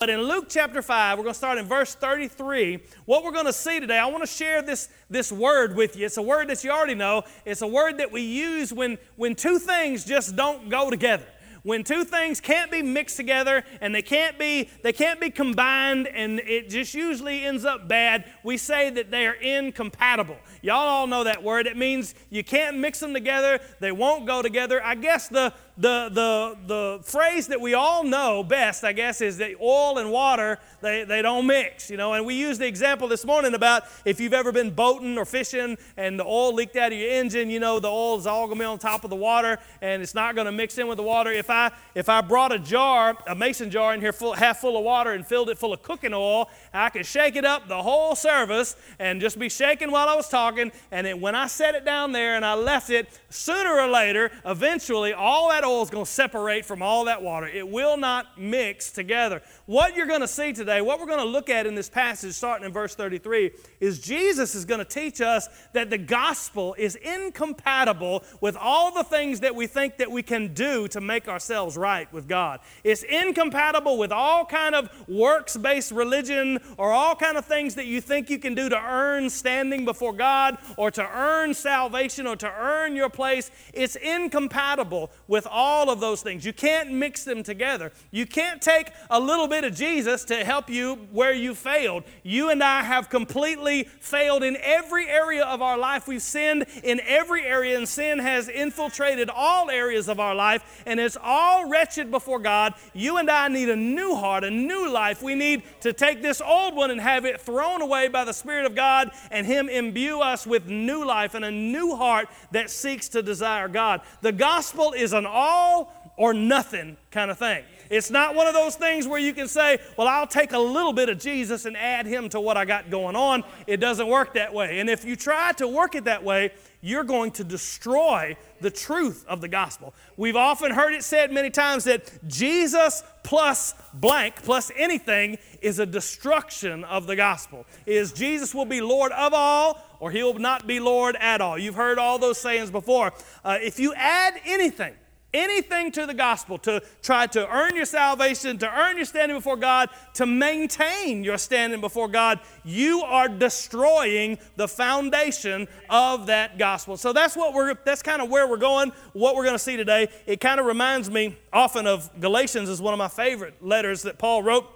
But in Luke chapter 5, we're going to start in verse 33. What we're going to see today, I want to share this, this word with you. It's a word that you already know. It's a word that we use when, when two things just don't go together when two things can't be mixed together and they can't be they can't be combined and it just usually ends up bad we say that they are incompatible y'all all know that word it means you can't mix them together they won't go together i guess the the, the, the phrase that we all know best, I guess, is that oil and water, they, they don't mix, you know. And we used the example this morning about if you've ever been boating or fishing and the oil leaked out of your engine, you know, the oil is all going to be on top of the water and it's not going to mix in with the water. If I, if I brought a jar, a mason jar in here full, half full of water and filled it full of cooking oil, I could shake it up the whole service and just be shaking while I was talking. And then when I set it down there and I left it, sooner or later, eventually, all that oil is going to separate from all that water. It will not mix together. What you're going to see today, what we're going to look at in this passage, starting in verse 33, is Jesus is going to teach us that the gospel is incompatible with all the things that we think that we can do to make ourselves right with God. It's incompatible with all kind of works-based religion or all kind of things that you think you can do to earn standing before God or to earn salvation or to earn your place. It's incompatible with all of those things. You can't mix them together. You can't take a little bit of Jesus to help you where you failed. You and I have completely failed in every area of our life. We've sinned in every area, and sin has infiltrated all areas of our life, and it's all wretched before God. You and I need a new heart, a new life. We need to take this old one and have it thrown away by the Spirit of God, and Him imbue us with new life and a new heart that seeks to desire God. The gospel is an all or nothing kind of thing. It's not one of those things where you can say, well, I'll take a little bit of Jesus and add him to what I got going on. It doesn't work that way. And if you try to work it that way, you're going to destroy the truth of the gospel. We've often heard it said many times that Jesus plus blank plus anything is a destruction of the gospel. Is Jesus will be Lord of all or he will not be Lord at all. You've heard all those sayings before. Uh, if you add anything, anything to the gospel to try to earn your salvation, to earn your standing before God, to maintain your standing before God, you are destroying the foundation of that gospel. So that's what we're that's kind of where we're going, what we're going to see today. It kind of reminds me often of Galatians is one of my favorite letters that Paul wrote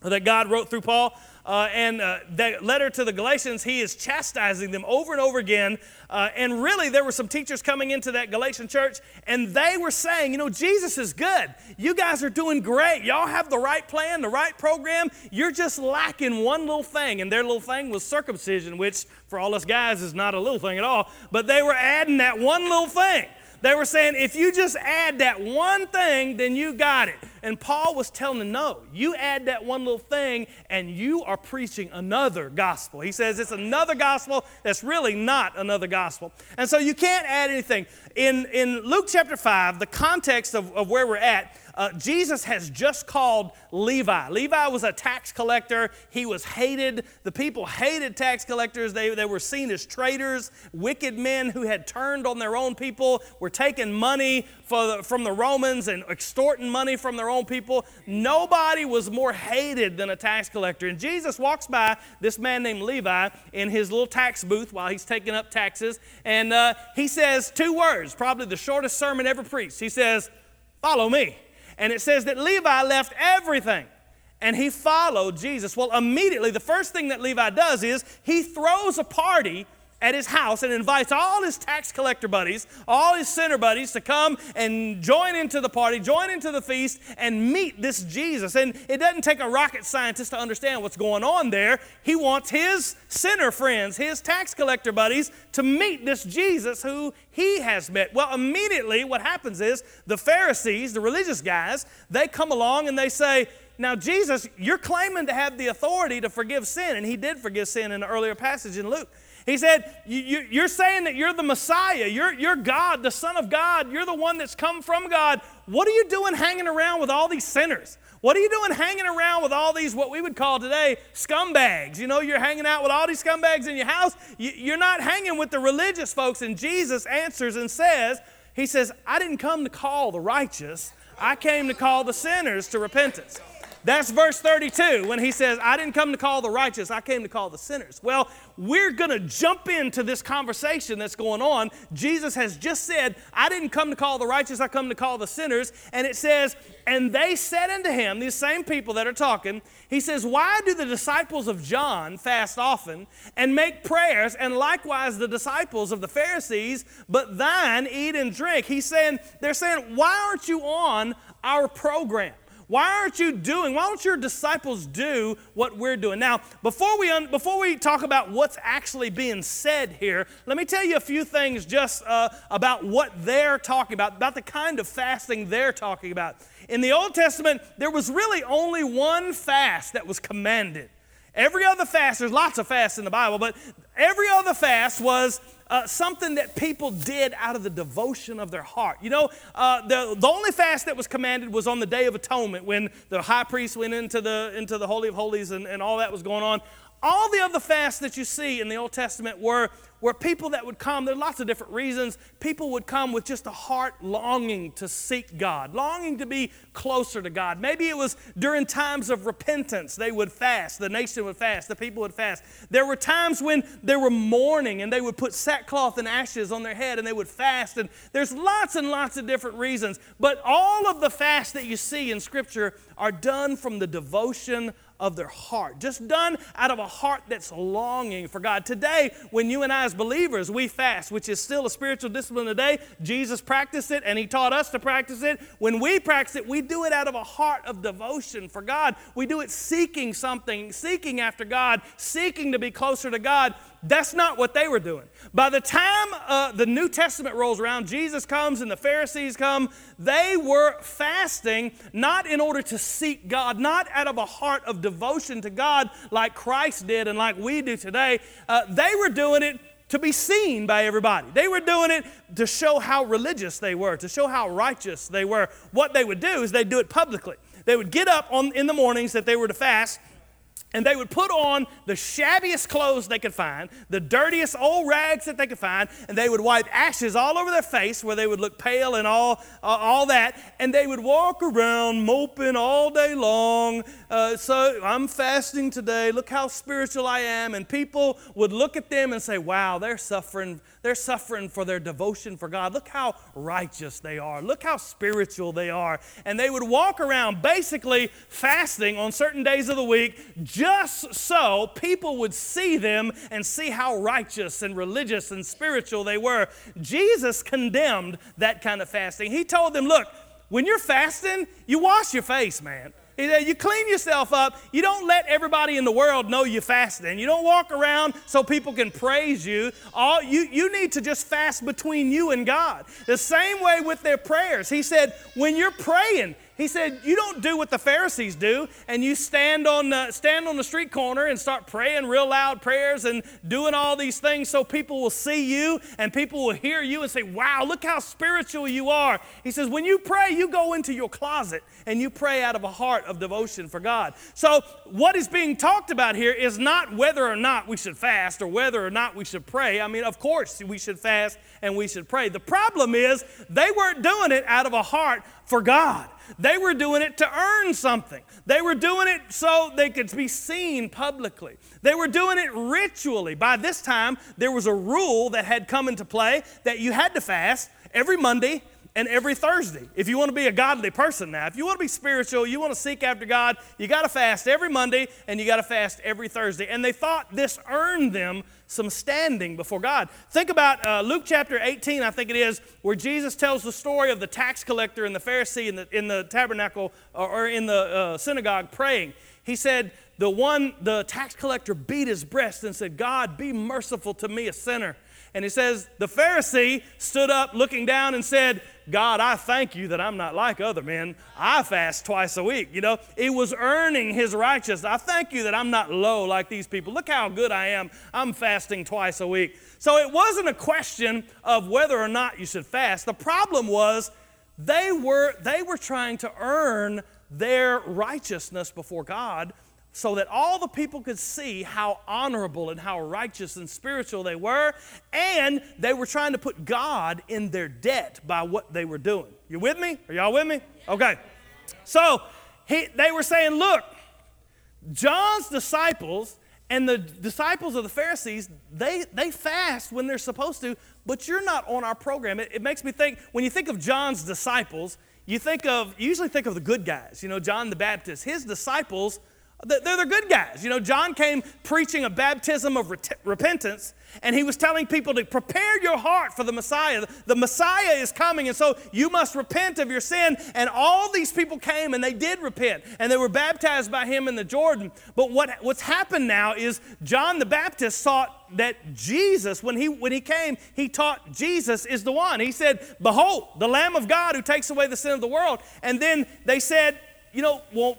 that God wrote through Paul. Uh, and uh, that letter to the Galatians, he is chastising them over and over again. Uh, and really, there were some teachers coming into that Galatian church, and they were saying, you know, Jesus is good. You guys are doing great. Y'all have the right plan, the right program. You're just lacking one little thing. And their little thing was circumcision, which for all us guys is not a little thing at all. But they were adding that one little thing. They were saying, if you just add that one thing, then you got it. And Paul was telling them, no, you add that one little thing and you are preaching another gospel. He says it's another gospel that's really not another gospel. And so you can't add anything. In, in Luke chapter 5, the context of, of where we're at, uh, Jesus has just called Levi. Levi was a tax collector. He was hated. The people hated tax collectors. They, they were seen as traitors, wicked men who had turned on their own people, were taking money the, from the Romans and extorting money from their own people. Nobody was more hated than a tax collector. And Jesus walks by this man named Levi in his little tax booth while he's taking up taxes. And uh, he says two words, probably the shortest sermon ever preached. He says, Follow me. And it says that Levi left everything and he followed Jesus. Well, immediately, the first thing that Levi does is he throws a party at his house and invites all his tax collector buddies, all his sinner buddies to come and join into the party, join into the feast, and meet this Jesus. And it doesn't take a rocket scientist to understand what's going on there. He wants his sinner friends, his tax collector buddies, to meet this Jesus who he has met. Well, immediately what happens is the Pharisees, the religious guys, they come along and they say, now, Jesus, you're claiming to have the authority to forgive sin, and he did forgive sin in an earlier passage in Luke. He said, You're saying that you're the Messiah. You're, you're God, the Son of God. You're the one that's come from God. What are you doing hanging around with all these sinners? What are you doing hanging around with all these, what we would call today, scumbags? You know, you're hanging out with all these scumbags in your house. You're not hanging with the religious folks. And Jesus answers and says, He says, I didn't come to call the righteous, I came to call the sinners to repentance. That's verse 32 when he says, I didn't come to call the righteous, I came to call the sinners. Well, we're going to jump into this conversation that's going on. Jesus has just said, I didn't come to call the righteous, I come to call the sinners. And it says, And they said unto him, these same people that are talking, he says, Why do the disciples of John fast often and make prayers, and likewise the disciples of the Pharisees, but thine eat and drink? He's saying, They're saying, Why aren't you on our program? Why aren't you doing, why don't your disciples do what we're doing? Now, before we, un, before we talk about what's actually being said here, let me tell you a few things just uh, about what they're talking about, about the kind of fasting they're talking about. In the Old Testament, there was really only one fast that was commanded. Every other fast, there's lots of fasts in the Bible, but every other fast was uh, something that people did out of the devotion of their heart. You know, uh, the, the only fast that was commanded was on the Day of Atonement when the high priest went into the, into the Holy of Holies and, and all that was going on. All the other fasts that you see in the Old Testament were were people that would come, there are lots of different reasons. People would come with just a heart longing to seek God, longing to be closer to God. Maybe it was during times of repentance, they would fast, the nation would fast, the people would fast. There were times when they were mourning and they would put sackcloth and ashes on their head and they would fast. And there's lots and lots of different reasons. But all of the fasts that you see in Scripture are done from the devotion of their heart, just done out of a heart that's longing for God. Today, when you and I as believers, we fast, which is still a spiritual discipline today, Jesus practiced it and He taught us to practice it. When we practice it, we do it out of a heart of devotion for God. We do it seeking something, seeking after God, seeking to be closer to God. That's not what they were doing. By the time uh, the New Testament rolls around, Jesus comes and the Pharisees come, they were fasting not in order to seek God, not out of a heart of devotion to God like Christ did and like we do today. Uh, they were doing it to be seen by everybody. They were doing it to show how religious they were, to show how righteous they were. What they would do is they'd do it publicly. They would get up on, in the mornings that they were to fast and they would put on the shabbiest clothes they could find, the dirtiest old rags that they could find, and they would wipe ashes all over their face where they would look pale and all, uh, all that. And they would walk around moping all day long. Uh, so I'm fasting today. Look how spiritual I am. And people would look at them and say, wow, they're suffering. They're suffering for their devotion for God. Look how righteous they are. Look how spiritual they are. And they would walk around basically fasting on certain days of the week just so people would see them and see how righteous and religious and spiritual they were. Jesus condemned that kind of fasting. He told them, look, when you're fasting, you wash your face, man. You clean yourself up. You don't let everybody in the world know you're fasting. You don't walk around so people can praise you. All you, you need to just fast between you and God. The same way with their prayers. He said, when you're praying, he said, You don't do what the Pharisees do, and you stand on, the, stand on the street corner and start praying real loud prayers and doing all these things so people will see you and people will hear you and say, Wow, look how spiritual you are. He says, When you pray, you go into your closet and you pray out of a heart of devotion for God. So, what is being talked about here is not whether or not we should fast or whether or not we should pray. I mean, of course, we should fast and we should pray. The problem is they weren't doing it out of a heart for God. They were doing it to earn something. They were doing it so they could be seen publicly. They were doing it ritually. By this time, there was a rule that had come into play that you had to fast every Monday and every Thursday. If you want to be a godly person now, if you want to be spiritual, you want to seek after God, you got to fast every Monday and you got to fast every Thursday. And they thought this earned them some standing before God. Think about uh, Luke chapter 18, I think it is, where Jesus tells the story of the tax collector and the Pharisee in the, in the tabernacle or, or in the uh, synagogue praying. He said, the one, the tax collector beat his breast and said, God, be merciful to me, a sinner. And he says, The Pharisee stood up looking down and said, God, I thank you that I'm not like other men. I fast twice a week. You know, it was earning his righteousness. I thank you that I'm not low like these people. Look how good I am. I'm fasting twice a week. So it wasn't a question of whether or not you should fast. The problem was they were, they were trying to earn their righteousness before God so that all the people could see how honorable and how righteous and spiritual they were, and they were trying to put God in their debt by what they were doing. You with me? Are y'all with me? Okay. So he, they were saying, look, John's disciples and the disciples of the Pharisees, they, they fast when they're supposed to, but you're not on our program. It, it makes me think, when you think of John's disciples, you think of, you usually think of the good guys. You know, John the Baptist. His disciples, they're the good guys. You know, John came preaching a baptism of repentance, and he was telling people to prepare your heart for the Messiah. The Messiah is coming, and so you must repent of your sin. And all these people came and they did repent, and they were baptized by him in the Jordan. But what, what's happened now is John the Baptist thought that Jesus, when he, when he came, he taught Jesus is the one. He said, Behold, the Lamb of God who takes away the sin of the world. And then they said, you know, well,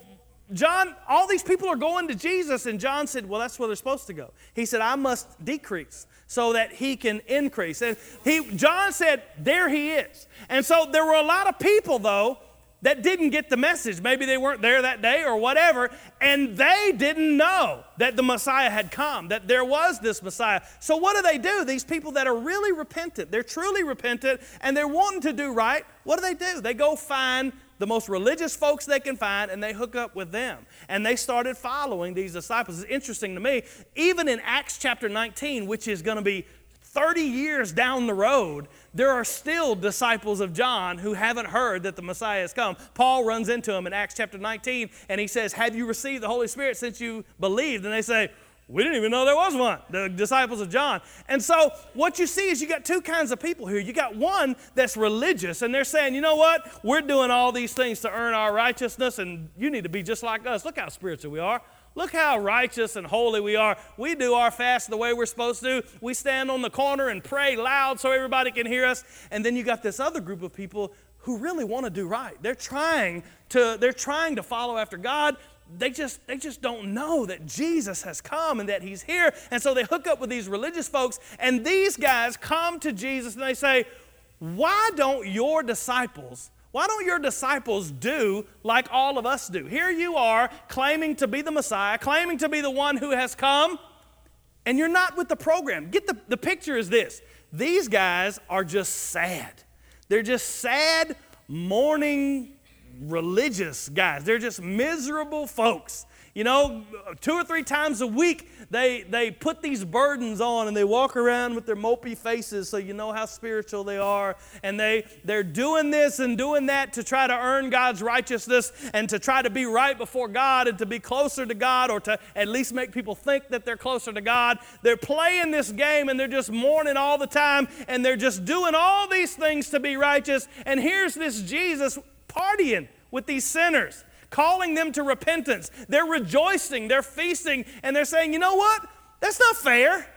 John, all these people are going to Jesus, and John said, Well, that's where they're supposed to go. He said, I must decrease so that he can increase. And he, John said, There he is. And so there were a lot of people, though, that didn't get the message. Maybe they weren't there that day or whatever, and they didn't know that the Messiah had come, that there was this Messiah. So, what do they do? These people that are really repentant, they're truly repentant, and they're wanting to do right, what do they do? They go find the most religious folks they can find and they hook up with them. And they started following these disciples. It's interesting to me, even in Acts chapter 19, which is going to be 30 years down the road, there are still disciples of John who haven't heard that the Messiah has come. Paul runs into them in Acts chapter 19 and he says, Have you received the Holy Spirit since you believed? And they say, we didn't even know there was one, the disciples of John. And so, what you see is you got two kinds of people here. You got one that's religious, and they're saying, you know what? We're doing all these things to earn our righteousness, and you need to be just like us. Look how spiritual we are. Look how righteous and holy we are. We do our fast the way we're supposed to. We stand on the corner and pray loud so everybody can hear us. And then you got this other group of people who really want to do right. They're trying to they're trying to follow after God they just they just don't know that Jesus has come and that he's here. And so they hook up with these religious folks and these guys come to Jesus and they say why don't your disciples why don't your disciples do like all of us do? Here you are claiming to be the Messiah claiming to be the one who has come and you're not with the program. Get the the picture is this. These guys are just sad. They're just sad mourning religious guys. They're just miserable folks. You know, two or three times a week, they, they put these burdens on and they walk around with their mopey faces so you know how spiritual they are. And they, they're doing this and doing that to try to earn God's righteousness and to try to be right before God and to be closer to God or to at least make people think that they're closer to God. They're playing this game and they're just mourning all the time and they're just doing all these things to be righteous. And here's this Jesus partying with these sinners, calling them to repentance. They're rejoicing, they're feasting, and they're saying, you know what? That's not fair.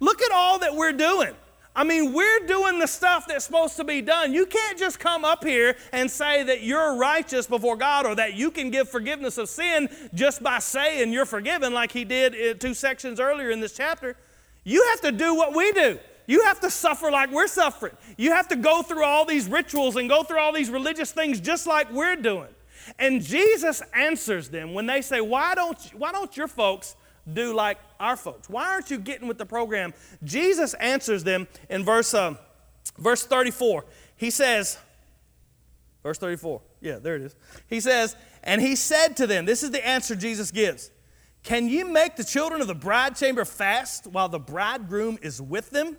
Look at all that we're doing. I mean, we're doing the stuff that's supposed to be done. You can't just come up here and say that you're righteous before God or that you can give forgiveness of sin just by saying you're forgiven, like he did uh, two sections earlier in this chapter. You have to do what we do. You have to suffer like we're suffering. You have to go through all these rituals and go through all these religious things just like we're doing. And Jesus answers them when they say, Why don't, why don't your folks do like our folks? Why aren't you getting with the program? Jesus answers them in verse, uh, verse 34. He says, Verse 34. Yeah, there it is. He says, And he said to them, This is the answer Jesus gives. Can you make the children of the bride chamber fast while the bridegroom is with them?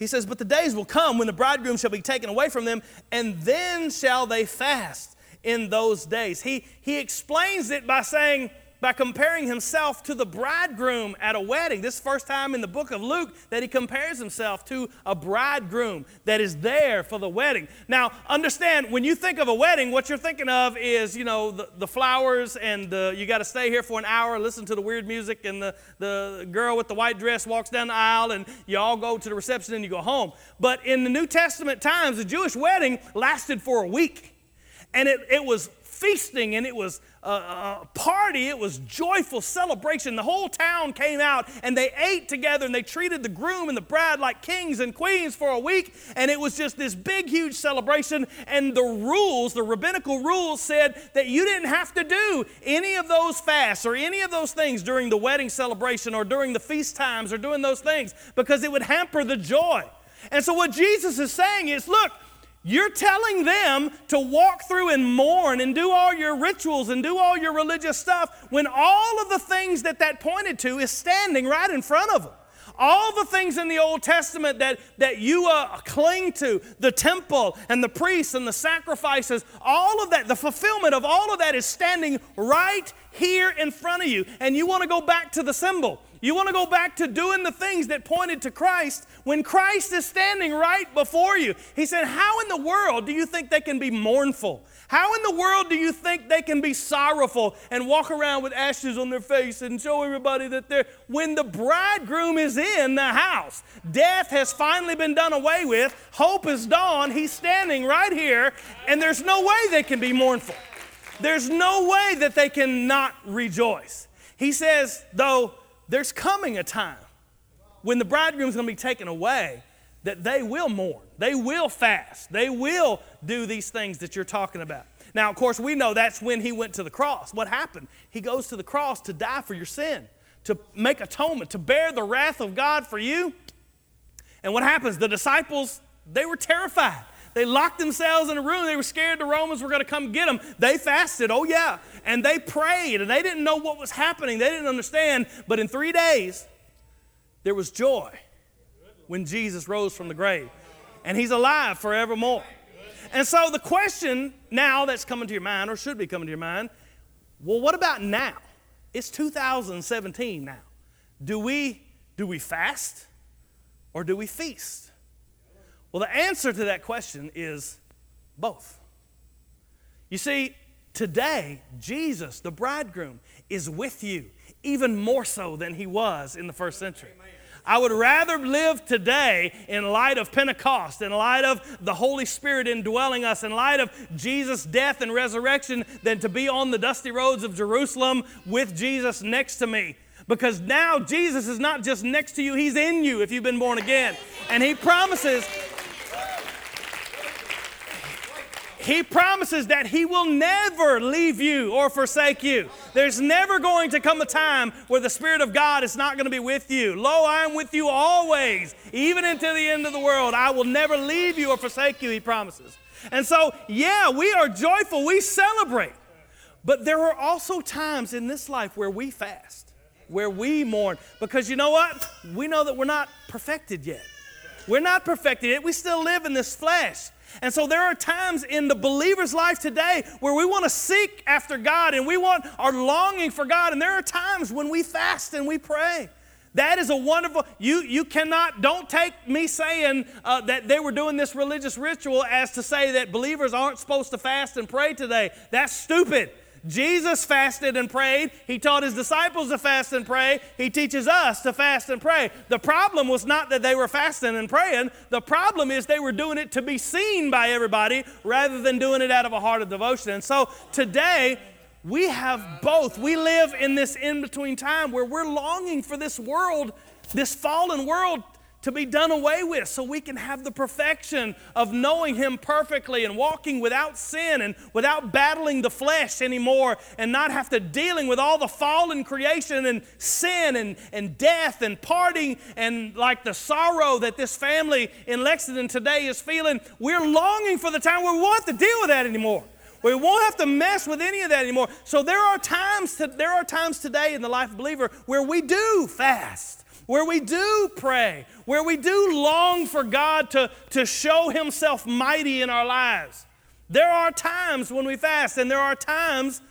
He says, But the days will come when the bridegroom shall be taken away from them, and then shall they fast in those days. He, he explains it by saying, by comparing himself to the bridegroom at a wedding. This first time in the book of Luke that he compares himself to a bridegroom that is there for the wedding. Now, understand, when you think of a wedding, what you're thinking of is, you know, the, the flowers and the, you got to stay here for an hour, listen to the weird music, and the, the girl with the white dress walks down the aisle, and you all go to the reception and you go home. But in the New Testament times, the Jewish wedding lasted for a week. And it, it was feasting and it was a, a, party. It was joyful celebration. The whole town came out and they ate together and they treated the groom and the bride like kings and queens for a week. And it was just this big, huge celebration. And the rules, the rabbinical rules, said that you didn't have to do any of those fasts or any of those things during the wedding celebration or during the feast times or doing those things because it would hamper the joy. And so, what Jesus is saying is look, You're telling them to walk through and mourn and do all your rituals and do all your religious stuff when all of the things that that pointed to is standing right in front of them. All the things in the Old Testament that, that you uh, cling to, the temple and the priests and the sacrifices, all of that, the fulfillment of all of that is standing right here in front of you. And you want to go back to the symbol. You want to go back to doing the things that pointed to Christ when Christ is standing right before you. He said, How in the world do you think they can be mournful? How in the world do you think they can be sorrowful and walk around with ashes on their face and show everybody that they're. When the bridegroom is in the house, death has finally been done away with, hope is dawned, he's standing right here, and there's no way they can be mournful. There's no way that they can not rejoice. He says, though, there's coming a time when the bridegroom's going to be taken away that they will mourn. They will fast. They will do these things that you're talking about. Now, of course, we know that's when he went to the cross. What happened? He goes to the cross to die for your sin, to make atonement, to bear the wrath of God for you. And what happens? The disciples, they were terrified. They locked themselves in a room. They were scared the Romans were going to come get them. They fasted, oh yeah. And they prayed, and they didn't know what was happening. They didn't understand. But in three days, there was joy when Jesus rose from the grave. And he's alive forevermore. And so the question now that's coming to your mind, or should be coming to your mind, well, what about now? It's 2017 now. Do we, do we fast or do we feast? Well, the answer to that question is both. You see, today, Jesus, the bridegroom, is with you, even more so than he was in the first century. I would rather live today in light of Pentecost, in light of the Holy Spirit indwelling us, in light of Jesus' death and resurrection, than to be on the dusty roads of Jerusalem with Jesus next to me. Because now Jesus is not just next to you, He's in you if you've been born again. And He promises He promises that He will never leave you or forsake you. There's never going to come a time where the Spirit of God is not going to be with you. Lo, I am with you always, even until the end of the world. I will never leave you or forsake you, He promises. And so, yeah, we are joyful, we celebrate. But there are also times in this life where we fast, where we mourn. Because you know what? We know that we're not perfected yet. We're not perfected yet. We still live in this flesh. And so there are times in the believer's life today where we want to seek after God and we want our longing for God. And there are times when we fast and we pray. That is a wonderful, you, you cannot, don't take me saying uh, that they were doing this religious ritual as to say that believers aren't supposed to fast and pray today. That's stupid. Jesus fasted and prayed. He taught his disciples to fast and pray. He teaches us to fast and pray. The problem was not that they were fasting and praying. The problem is they were doing it to be seen by everybody rather than doing it out of a heart of devotion. And so today, we have both. We live in this in between time where we're longing for this world, this fallen world, to be done away with so we can have the perfection of knowing Him perfectly and walking without sin and without battling the flesh anymore and not have to dealing with all the fallen creation and sin and, and death and parting and like the sorrow that this family in Lexington today is feeling. We're longing for the time where we won't have to deal with that anymore. We won't have to mess with any of that anymore. So there are times to, there are times today in the life of believer where we do fast where we do pray, where we do long for God to, to show Himself mighty in our lives. There are times when we fast, and there are times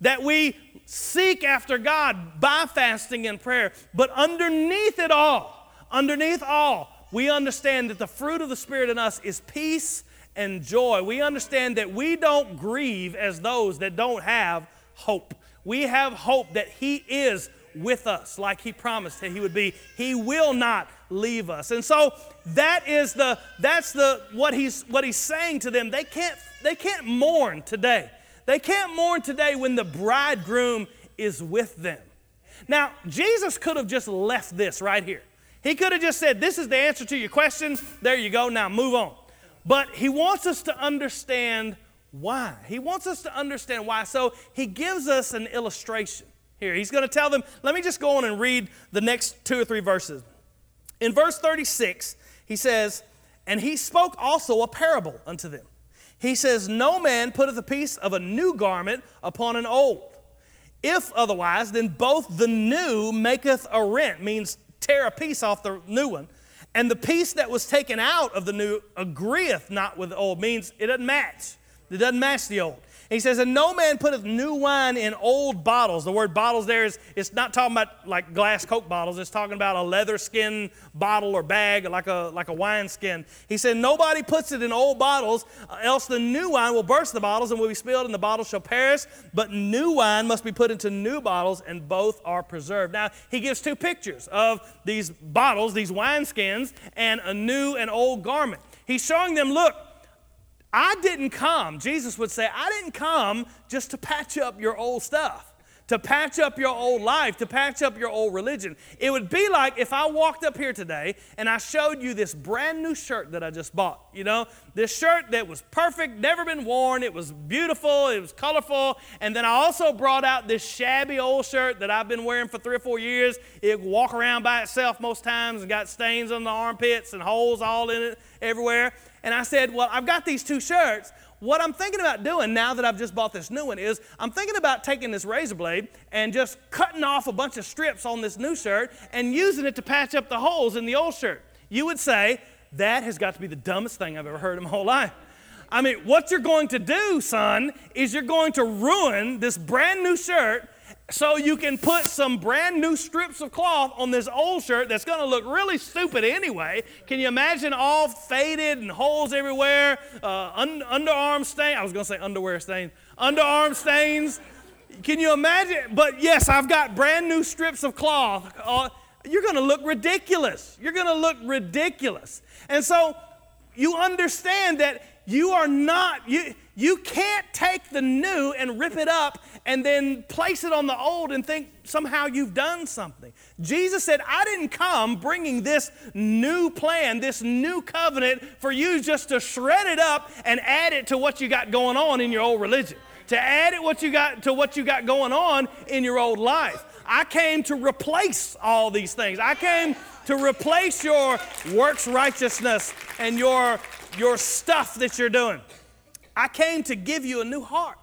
that we seek after God by fasting and prayer. But underneath it all, underneath all, we understand that the fruit of the Spirit in us is peace and joy. We understand that we don't grieve as those that don't have hope. We have hope that He is with us like he promised that he would be. He will not leave us. And so that is the that's the what he's what he's saying to them. They can't they can't mourn today. They can't mourn today when the bridegroom is with them. Now jesus could have just left this right here. He could have just said this is the answer to your question. There you go. Now move on. But he wants us to understand why. He wants us to understand why. So he gives us an illustration here. He's going to tell them, let me just go on and read the next two or three verses. In verse 36, he says, And he spoke also a parable unto them. He says, No man putteth a piece of a new garment upon an old. If otherwise, then both the new maketh a rent, means tear a piece off the new one, and the piece that was taken out of the new agreeth not with the old, means it doesn't match. It doesn't match the old. He says, And no man putteth new wine in old bottles. The word bottles there is, it's not talking about like glass Coke bottles. It's talking about a leather skin bottle or bag, like a, like a wine skin. He said, Nobody puts it in old bottles, uh, else the new wine will burst the bottles and will be spilled, and the bottles shall perish. But new wine must be put into new bottles, and both are preserved. Now, he gives two pictures of these bottles, these wine skins, and a new and old garment. He's showing them, look, I didn't come, Jesus would say, I didn't come just to patch up your old stuff, to patch up your old life, to patch up your old religion. It would be like if I walked up here today and I showed you this brand new shirt that I just bought. You know, this shirt that was perfect, never been worn, it was beautiful, it was colorful. And then I also brought out this shabby old shirt that I've been wearing for three or four years. It walk around by itself most times and got stains on the armpits and holes all in it everywhere. And I said, Well, I've got these two shirts. What I'm thinking about doing now that I've just bought this new one is I'm thinking about taking this razor blade and just cutting off a bunch of strips on this new shirt and using it to patch up the holes in the old shirt. You would say, That has got to be the dumbest thing I've ever heard in my whole life. I mean, what you're going to do, son, is you're going to ruin this brand new shirt so you can put some brand new strips of cloth on this old shirt that's going to look really stupid anyway. Can you imagine all faded and holes everywhere, uh, un- underarm stain? I was going to say underwear stains, underarm stains. Can you imagine? But yes, I've got brand new strips of cloth. Uh, you're going to look ridiculous. You're going to look ridiculous. And so you understand that you are not, you, you can't take the new and rip it up and then place it on the old and think somehow you've done something. Jesus said, I didn't come bringing this new plan, this new covenant for you just to shred it up and add it to what you got going on in your old religion, to add it what you got to what you got going on in your old life. I came to replace all these things. I came to replace your works righteousness and your, your stuff that you're doing. I came to give you a new heart.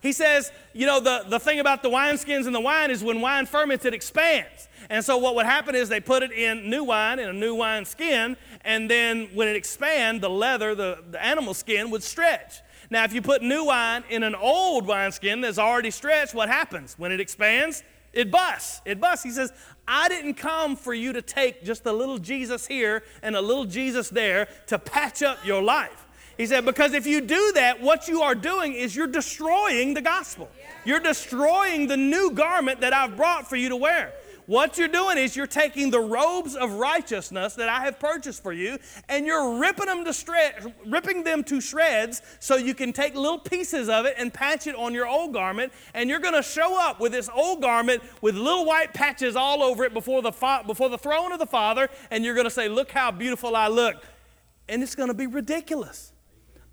He says, you know, the, the thing about the wineskins and the wine is when wine ferments, it expands. And so what would happen is they put it in new wine, in a new wine skin, and then when it expands, the leather, the, the animal skin would stretch. Now, if you put new wine in an old wineskin that's already stretched, what happens? When it expands, it busts. It busts. He says, I didn't come for you to take just a little Jesus here and a little Jesus there to patch up your life. He said, because if you do that, what you are doing is you're destroying the gospel. You're destroying the new garment that I've brought for you to wear. What you're doing is you're taking the robes of righteousness that I have purchased for you and you're ripping them to shred, ripping them to shreds so you can take little pieces of it and patch it on your old garment and you're going to show up with this old garment with little white patches all over it before the fa- before the throne of the Father and you're going to say, "Look how beautiful I look." And it's going to be ridiculous.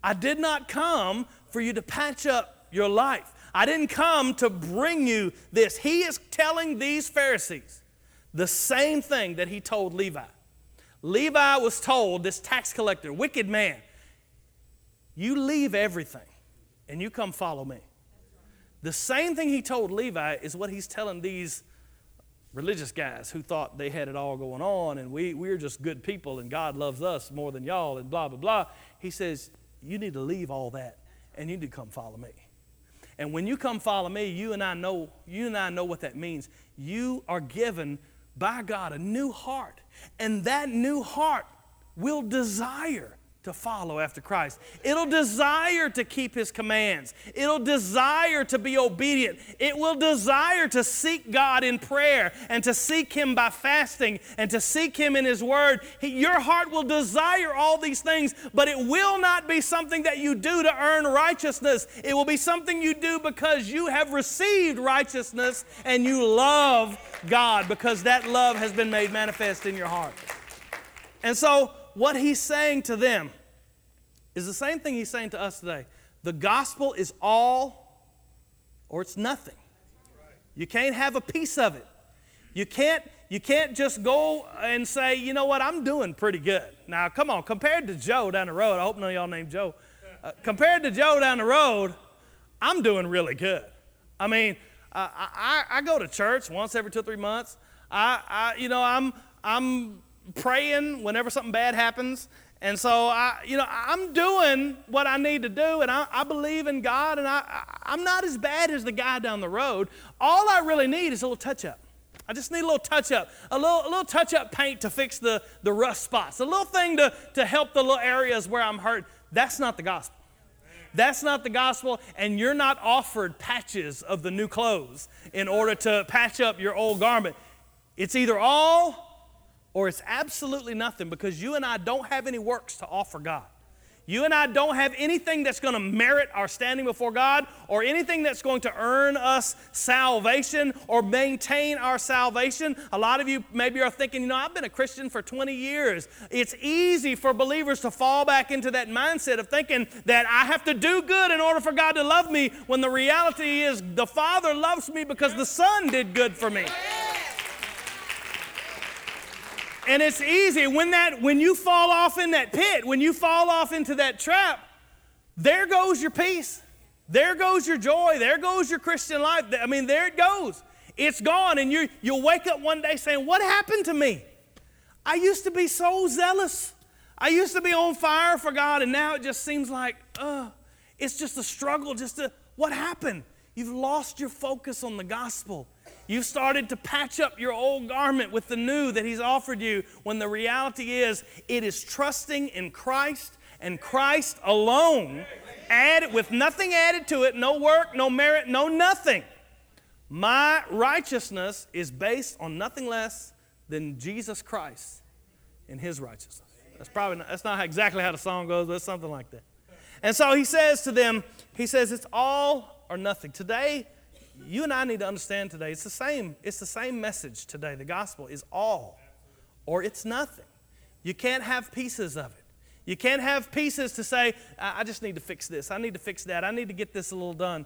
I did not come for you to patch up your life. I didn't come to bring you this. He is telling these Pharisees the same thing that he told Levi. Levi was told, this tax collector, wicked man, you leave everything and you come follow me. The same thing he told Levi is what he's telling these religious guys who thought they had it all going on and we, we're just good people and God loves us more than y'all and blah, blah, blah. He says, you need to leave all that and you need to come follow me. And when you come follow me, you and I know, you and I know what that means. You are given by God a new heart. And that new heart will desire to follow after Christ. It'll desire to keep His commands. It'll desire to be obedient. It will desire to seek God in prayer and to seek Him by fasting and to seek Him in His Word. He, your heart will desire all these things, but it will not be something that you do to earn righteousness. It will be something you do because you have received righteousness and you love God because that love has been made manifest in your heart. And so, what he's saying to them is the same thing he's saying to us today. The gospel is all or it's nothing. You can't have a piece of it. You can't, you can't just go and say, you know what, I'm doing pretty good. Now, come on, compared to Joe down the road, I hope none of y'all named Joe. Uh, compared to Joe down the road, I'm doing really good. I mean, uh, I, I go to church once every two or three months. I, I you know, I'm, I'm praying whenever something bad happens. And so, I, you know, I'm doing what I need to do, and I, I believe in God, and I, I, I'm not as bad as the guy down the road. All I really need is a little touch up. I just need a little touch up, a little, a little touch up paint to fix the, the rust spots, a little thing to, to help the little areas where I'm hurt. That's not the gospel. That's not the gospel, and you're not offered patches of the new clothes in order to patch up your old garment. It's either all or it's absolutely nothing because you and I don't have any works to offer God. You and I don't have anything that's going to merit our standing before God or anything that's going to earn us salvation or maintain our salvation. A lot of you maybe are thinking, you know, I've been a Christian for 20 years. It's easy for believers to fall back into that mindset of thinking that I have to do good in order for God to love me when the reality is the Father loves me because the Son did good for me. And it's easy when that when you fall off in that pit, when you fall off into that trap, there goes your peace. There goes your joy. There goes your Christian life. I mean, there it goes. It's gone and you you'll wake up one day saying, "What happened to me? I used to be so zealous. I used to be on fire for God and now it just seems like, uh, it's just a struggle just to what happened? You've lost your focus on the gospel. You've started to patch up your old garment with the new that He's offered you when the reality is it is trusting in Christ and Christ alone, added with nothing added to it, no work, no merit, no nothing. My righteousness is based on nothing less than Jesus Christ and His righteousness. That's probably not, that's not exactly how the song goes, but it's something like that. And so He says to them, He says, it's all or nothing. Today, you and I need to understand today it's the same it's the same message today. The gospel is all or it's nothing. You can't have pieces of it. You can't have pieces to say i just need to fix this. I need to fix that. I need to get this a little done.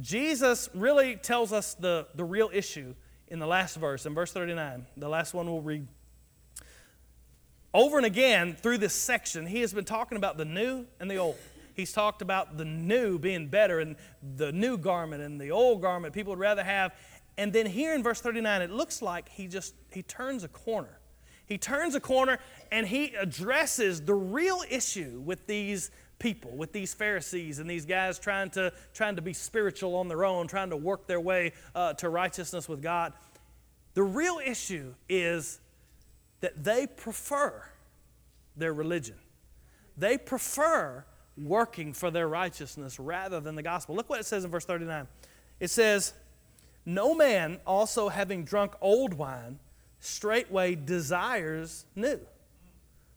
Jesus really tells us the, the real issue in the last verse in verse 39 the last one we'll read. Over and again through this section he has been talking about the new and the old he's talked about the new being better and the new garment and the old garment people would rather have. And then here in verse 39, it looks like he just he turns a corner. He turns a corner and he addresses the real issue with these people, with these Pharisees and these guys trying to trying to be spiritual on their own, trying to work their way uh, to righteousness with God. The real issue is that they prefer their religion. They prefer working for their righteousness rather than the gospel. Look what it says in verse 39. It says, No man also having drunk old wine straightway desires new.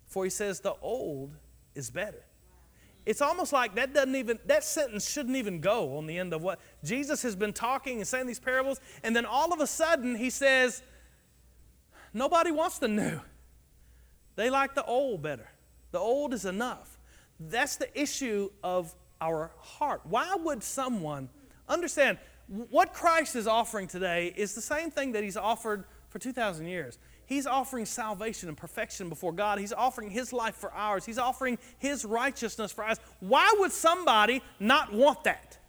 For he says, The old is better. It's almost like that doesn't even, that sentence shouldn't even go on the end of what Jesus has been talking and saying these parables. And then all of a sudden he says, Nobody wants the new. They like the old better. The old is enough. That's the issue of our heart. Why would someone understand what Christ is offering today is the same thing that he's offered for 2,000 years. He's offering salvation and perfection before God. He's offering his life for ours. He's offering his righteousness for us. Why would somebody not want that?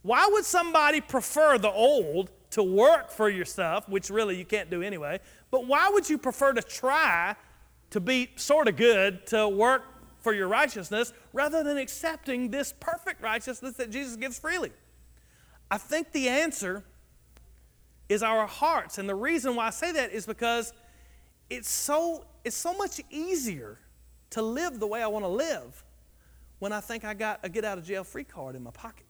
Why would somebody prefer the old to work for your stuff, which really you can't do anyway? But why would you prefer to try to be sort of good to work for your righteousness rather than accepting this perfect righteousness that Jesus gives freely? I think the answer is our hearts. And the reason why I say that is because it's so, it's so much easier to live the way I want to live when I think I got a get out of jail free card in my pocket.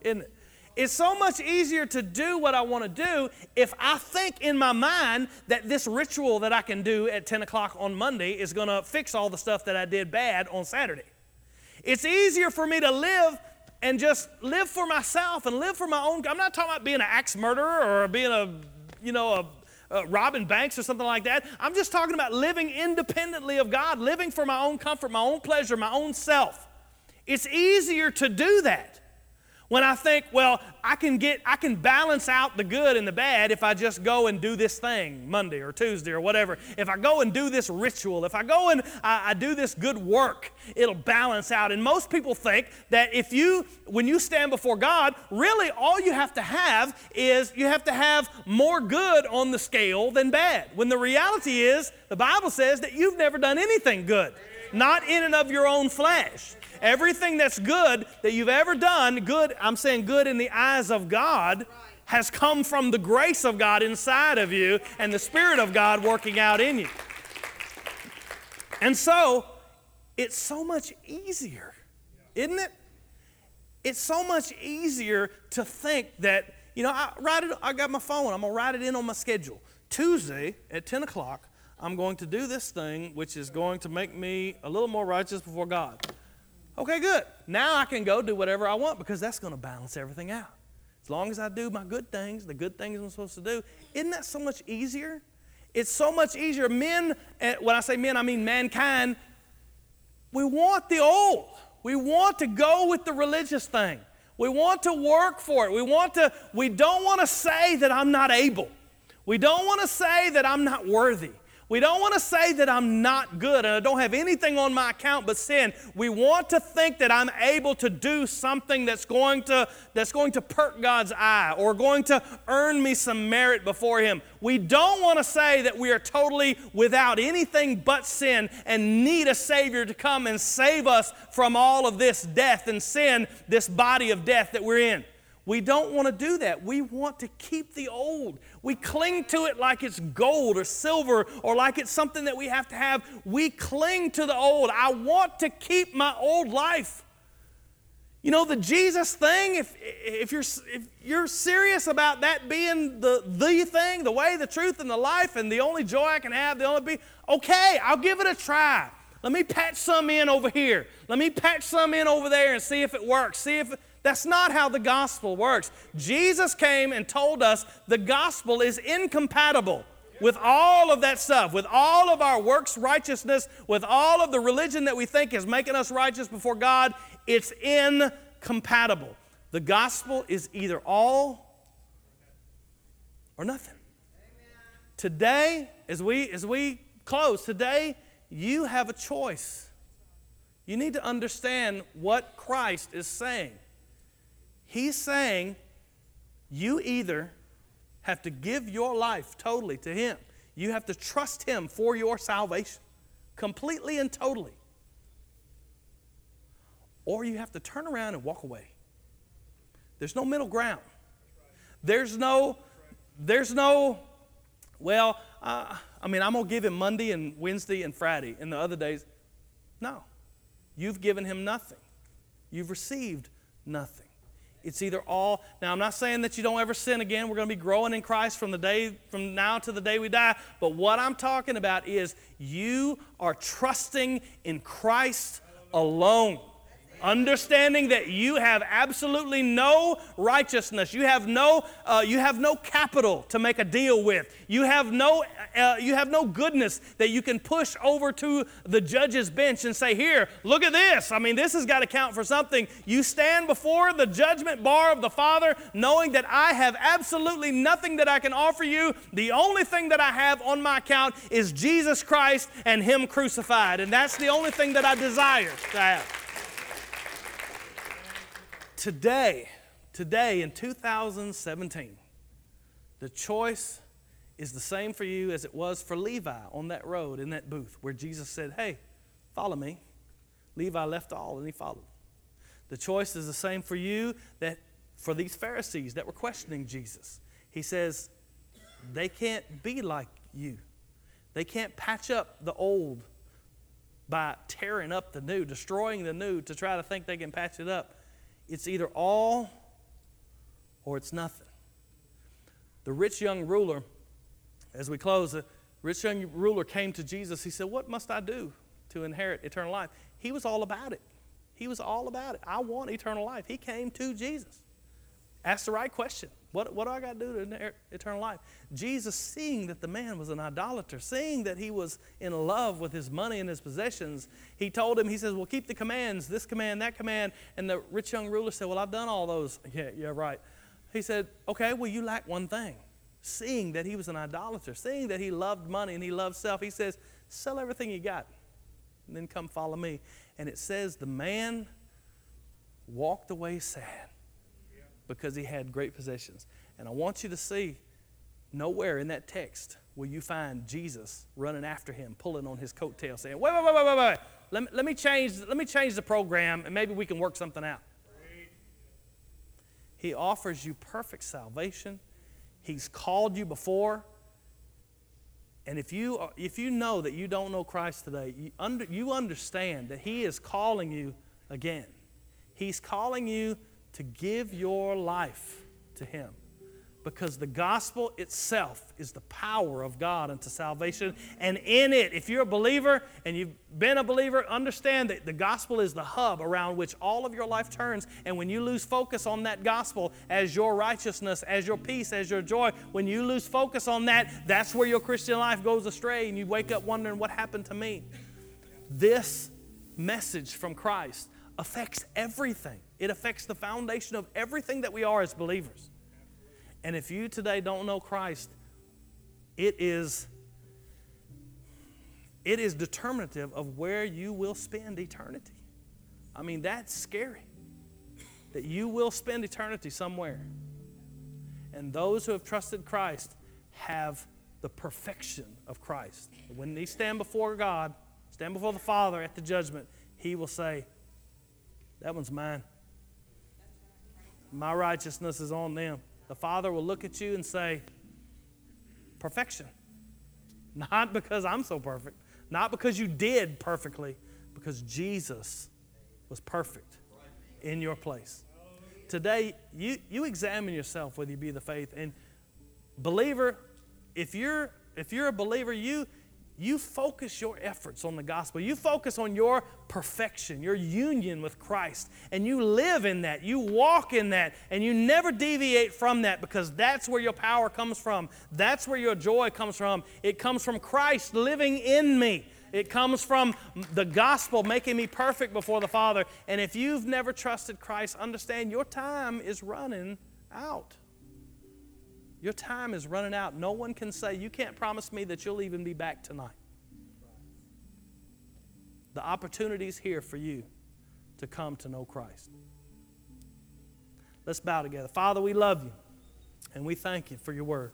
Isn't it? It's so much easier to do what I want to do if I think in my mind that this ritual that I can do at 10 o'clock on Monday is going to fix all the stuff that I did bad on Saturday. It's easier for me to live and just live for myself and live for my own. I'm not talking about being an axe murderer or being a, you know, a, a robbing banks or something like that. I'm just talking about living independently of God, living for my own comfort, my own pleasure, my own self. It's easier to do that. When I think, well, I can get, I can balance out the good and the bad if I just go and do this thing Monday or Tuesday or whatever. If I go and do this ritual, if I go and I, I do this good work, it'll balance out. And most people think that if you, when you stand before God, really all you have to have is you have to have more good on the scale than bad. When the reality is, the Bible says that you've never done anything good, not in and of your own flesh. Everything that's good that you've ever done, good, I'm saying good in the eyes of God, has come from the grace of God inside of you and the Spirit of God working out in you. And so, it's so much easier, isn't it? It's so much easier to think that, you know, I write it, I got my phone, I'm gonna write it in on my schedule. Tuesday at 10 o'clock, I'm going to do this thing which is going to make me a little more righteous before God. Okay, good. Now I can go do whatever I want because that's going to balance everything out. As long as I do my good things, the good things I'm supposed to do, isn't that so much easier? It's so much easier. Men, eh, when I say men, I mean mankind, we want the old. We want to go with the religious thing. We want to work for it. We want to, we don't want to say that I'm not able. We don't want to say that I'm not worthy. We don't want to say that I'm not good and I don't have anything on my account but sin. We want to think that I'm able to do something that's going to, that's going to perk God's eye or going to earn me some merit before Him. We don't want to say that we are totally without anything but sin and need a Savior to come and save us from all of this death and sin, this body of death that we're in. We don't want to do that. We want to keep the old. We cling to it like it's gold or silver or like it's something that we have to have. We cling to the old. I want to keep my old life. You know, the Jesus thing, if, if, you're, if you're serious about that being the, the thing, the way, the truth, and the life, and the only joy I can have, the only be, okay, I'll give it a try. Let me patch some in over here. Let me patch some in over there and see if it works. See if that's not how the gospel works. Jesus came and told us the gospel is incompatible with all of that stuff, with all of our works righteousness, with all of the religion that we think is making us righteous before God. It's incompatible. The gospel is either all or nothing. Today, as we as we close, today you have a choice. You need to understand what Christ is saying. He's saying you either have to give your life totally to Him, you have to trust Him for your salvation, completely and totally, or you have to turn around and walk away. There's no middle ground. There's no, there's no, well, uh, I mean, I'm going to give him Monday and Wednesday and Friday, and the other days. No. You've given him nothing. You've received nothing. It's either all. Now, I'm not saying that you don't ever sin again. We're going to be growing in Christ from the day from now to the day we die. But what I'm talking about is you are trusting in Christ alone understanding that you have absolutely no righteousness. You have no uh, you have no capital to make a deal with. You have no uh, you have no goodness that you can push over to the judge's bench and say here look at this. I mean this has got to count for something. You stand before the judgment bar of the father knowing that i have absolutely nothing that i can offer you. The only thing that i have on my account is jesus christ and him crucified. And that's the only thing that i desire to have Today, today in 2017, the choice is the same for you as it was for Levi on that road in that booth where Jesus said, Hey, follow me. Levi left all and he followed. The choice is the same for you that for these Pharisees that were questioning Jesus. He says, They can't be like you. They can't patch up the old by tearing up the new, destroying the new to try to think they can patch it up. It's either all or it's nothing. The rich young ruler, as we close, the rich young ruler came to Jesus. He said, What must I do to inherit eternal life? He was all about it. He was all about it. I want eternal life. He came to Jesus. Ask the right question. What, what do I got to do to eternal life? Jesus, seeing that the man was an idolater, seeing that he was in love with his money and his possessions, he told him, he says, Well, keep the commands, this command, that command. And the rich young ruler said, Well, I've done all those. Yeah, yeah, right. He said, Okay, well, you lack one thing. Seeing that he was an idolater, seeing that he loved money and he loved self, he says, Sell everything you got and then come follow me. And it says, The man walked away sad because he had great possessions. And I want you to see nowhere in that text will you find Jesus running after him, pulling on his coattail, saying, Wait, wait, wait, wait, wait, wait. Let me, let me change, let me change the program and maybe we can work something out. He offers you perfect salvation. He's called you before. And if you, if you know that you don't know Christ today, you, under, you understand that He is calling you again. He's calling you to give your life to Him because the gospel itself is the power of God unto salvation. And in it, if you're a believer and you've been a believer, understand that the gospel is the hub around which all of your life turns. And when you lose focus on that gospel as your righteousness, as your peace, as your joy, when you lose focus on that, that's where your Christian life goes astray and you wake up wondering, what happened to me? This message from Christ affects everything, it affects the foundation of everything that we are as believers. And if you today don't know Christ, it is it is determinative of where you will spend eternity. I mean, that's scary. That you will spend eternity somewhere. And those who have trusted Christ have the perfection of Christ. When they stand before God, stand before the Father at the judgment, He will say, That one's mine. My righteousness is on them the Father will look at you and say, Perfection. Not because I'm so perfect, not because you did perfectly, because Jesus was perfect in your place. Today, you, you examine yourself whether you be the faith. And believer, if you're if you're a believer, you you focus your efforts on the gospel. You focus on your perfection, your union with Christ, and you live in that. You walk in that, and you never deviate from that because that's where your power comes from. That's where your joy comes from. It comes from Christ living in me. It comes from the gospel making me perfect before the Father. And if you've never trusted Christ, understand your time is running out. Your time is running out. No one can say, You can't promise me that you'll even be back tonight. The opportunity is here for you to come to know Christ. Let's bow together. Father, we love you and we thank you for your word.